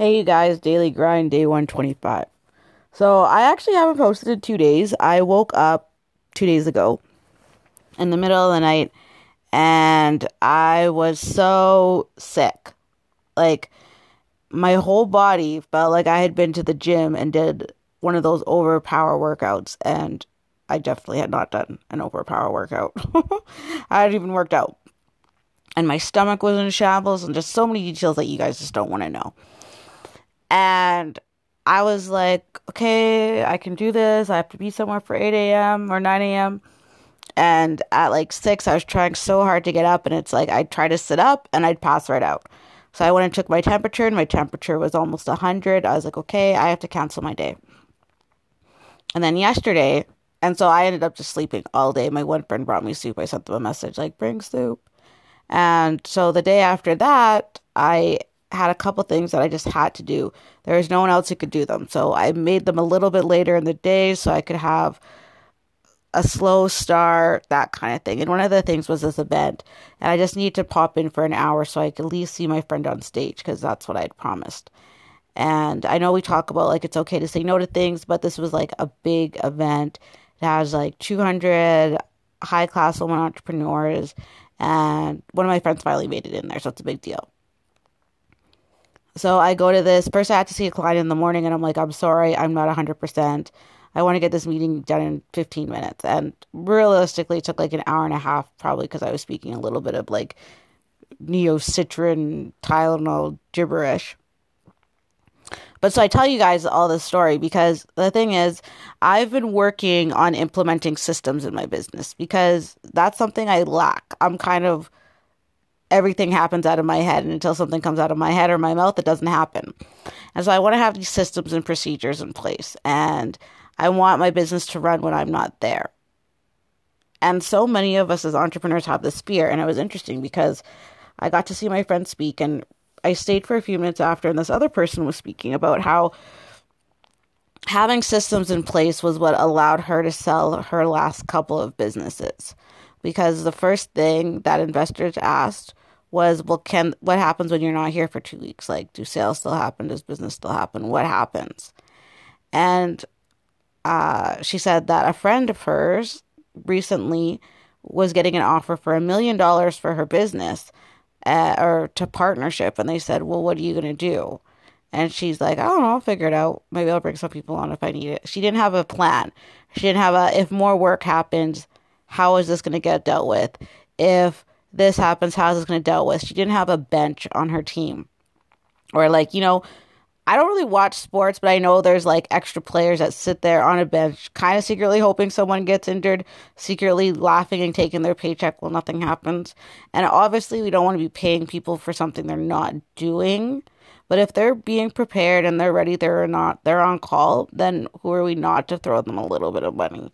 Hey, you guys, daily grind, day 125. So, I actually haven't posted in two days. I woke up two days ago in the middle of the night and I was so sick. Like, my whole body felt like I had been to the gym and did one of those overpower workouts, and I definitely had not done an overpower workout. I hadn't even worked out. And my stomach was in shambles, and just so many details that you guys just don't want to know. And I was like, okay, I can do this. I have to be somewhere for 8 a.m. or 9 a.m. And at like 6, I was trying so hard to get up, and it's like I'd try to sit up and I'd pass right out. So I went and took my temperature, and my temperature was almost 100. I was like, okay, I have to cancel my day. And then yesterday, and so I ended up just sleeping all day. My one friend brought me soup. I sent them a message like, bring soup. And so the day after that, I had a couple things that I just had to do. There was no one else who could do them. So I made them a little bit later in the day so I could have a slow start, that kind of thing. And one of the things was this event. And I just need to pop in for an hour so I could at least see my friend on stage because that's what I'd promised. And I know we talk about like it's okay to say no to things, but this was like a big event. It has like 200 high class women entrepreneurs, and one of my friends finally made it in there, so it's a big deal. So I go to this. First, I had to see a client in the morning, and I'm like, I'm sorry, I'm not 100%. I want to get this meeting done in 15 minutes. And realistically, it took like an hour and a half, probably because I was speaking a little bit of like Neocitran, Tylenol gibberish. But so I tell you guys all this story because the thing is, I've been working on implementing systems in my business because that's something I lack. I'm kind of everything happens out of my head, and until something comes out of my head or my mouth, it doesn't happen. And so I want to have these systems and procedures in place, and I want my business to run when I'm not there. And so many of us as entrepreneurs have this fear, and it was interesting because I got to see my friend speak and I stayed for a few minutes after, and this other person was speaking about how having systems in place was what allowed her to sell her last couple of businesses. Because the first thing that investors asked was, well, can what happens when you're not here for two weeks? Like, do sales still happen? Does business still happen? What happens? And uh, she said that a friend of hers recently was getting an offer for a million dollars for her business uh, or to partnership. And they said, Well, what are you going to do? And she's like, I don't know, I'll figure it out. Maybe I'll bring some people on if I need it. She didn't have a plan. She didn't have a, if more work happens, how is this going to get dealt with? If this happens, how is this going to dealt with? She didn't have a bench on her team. Or like, you know, I don't really watch sports, but I know there's like extra players that sit there on a bench, kind of secretly hoping someone gets injured, secretly laughing and taking their paycheck while nothing happens. And obviously, we don't want to be paying people for something they're not doing. But if they're being prepared and they're ready, they're not, they're on call, then who are we not to throw them a little bit of money?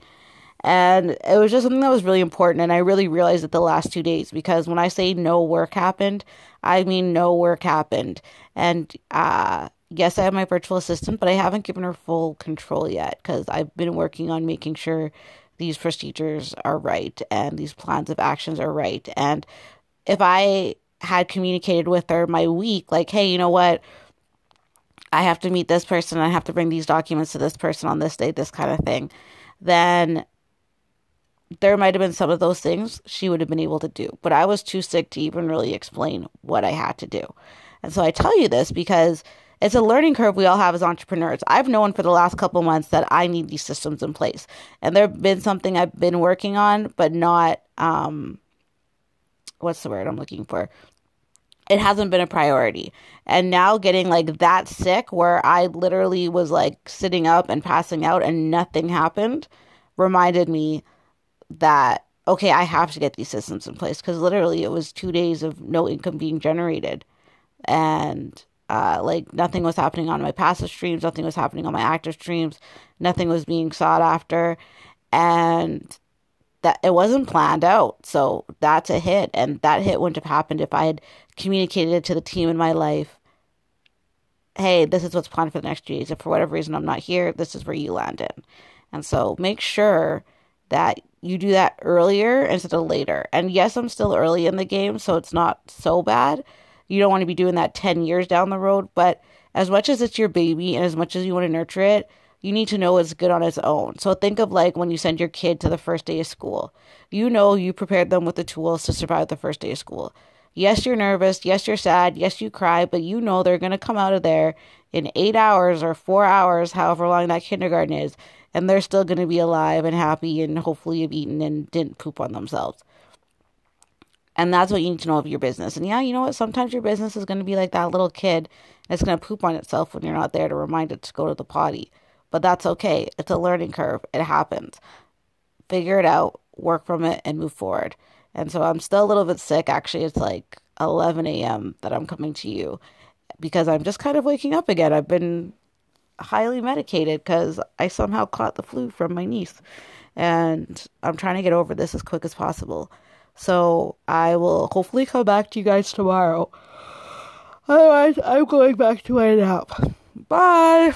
And it was just something that was really important. And I really realized it the last two days because when I say no work happened, I mean no work happened. And, uh, yes, I have my virtual assistant, but I haven't given her full control yet because I've been working on making sure these procedures are right and these plans of actions are right. And if I had communicated with her my week, like, hey, you know what? I have to meet this person, I have to bring these documents to this person on this day, this kind of thing, then there might have been some of those things she would have been able to do. But I was too sick to even really explain what I had to do. And so I tell you this because it's a learning curve we all have as entrepreneurs. I've known for the last couple months that I need these systems in place. And there've been something I've been working on, but not um what's the word I'm looking for? It hasn't been a priority. And now getting like that sick where I literally was like sitting up and passing out and nothing happened reminded me that okay, I have to get these systems in place because literally it was 2 days of no income being generated. And uh, like nothing was happening on my passive streams, nothing was happening on my active streams, nothing was being sought after, and that it wasn't planned out. So that's a hit, and that hit wouldn't have happened if I had communicated it to the team in my life. Hey, this is what's planned for the next few days. If for whatever reason I'm not here, this is where you land in. And so make sure that you do that earlier instead of later. And yes, I'm still early in the game, so it's not so bad you don't want to be doing that 10 years down the road. But as much as it's your baby and as much as you want to nurture it, you need to know it's good on its own. So think of like when you send your kid to the first day of school. You know you prepared them with the tools to survive the first day of school. Yes, you're nervous. Yes, you're sad. Yes, you cry, but you know they're going to come out of there in eight hours or four hours, however long that kindergarten is, and they're still going to be alive and happy and hopefully have eaten and didn't poop on themselves. And that's what you need to know of your business. And yeah, you know what? Sometimes your business is going to be like that little kid that's going to poop on itself when you're not there to remind it to go to the potty. But that's okay. It's a learning curve. It happens. Figure it out, work from it, and move forward. And so I'm still a little bit sick. Actually, it's like 11 a.m. that I'm coming to you because I'm just kind of waking up again. I've been highly medicated because I somehow caught the flu from my niece. And I'm trying to get over this as quick as possible. So I will hopefully come back to you guys tomorrow. Otherwise, I'm going back to my nap. Bye.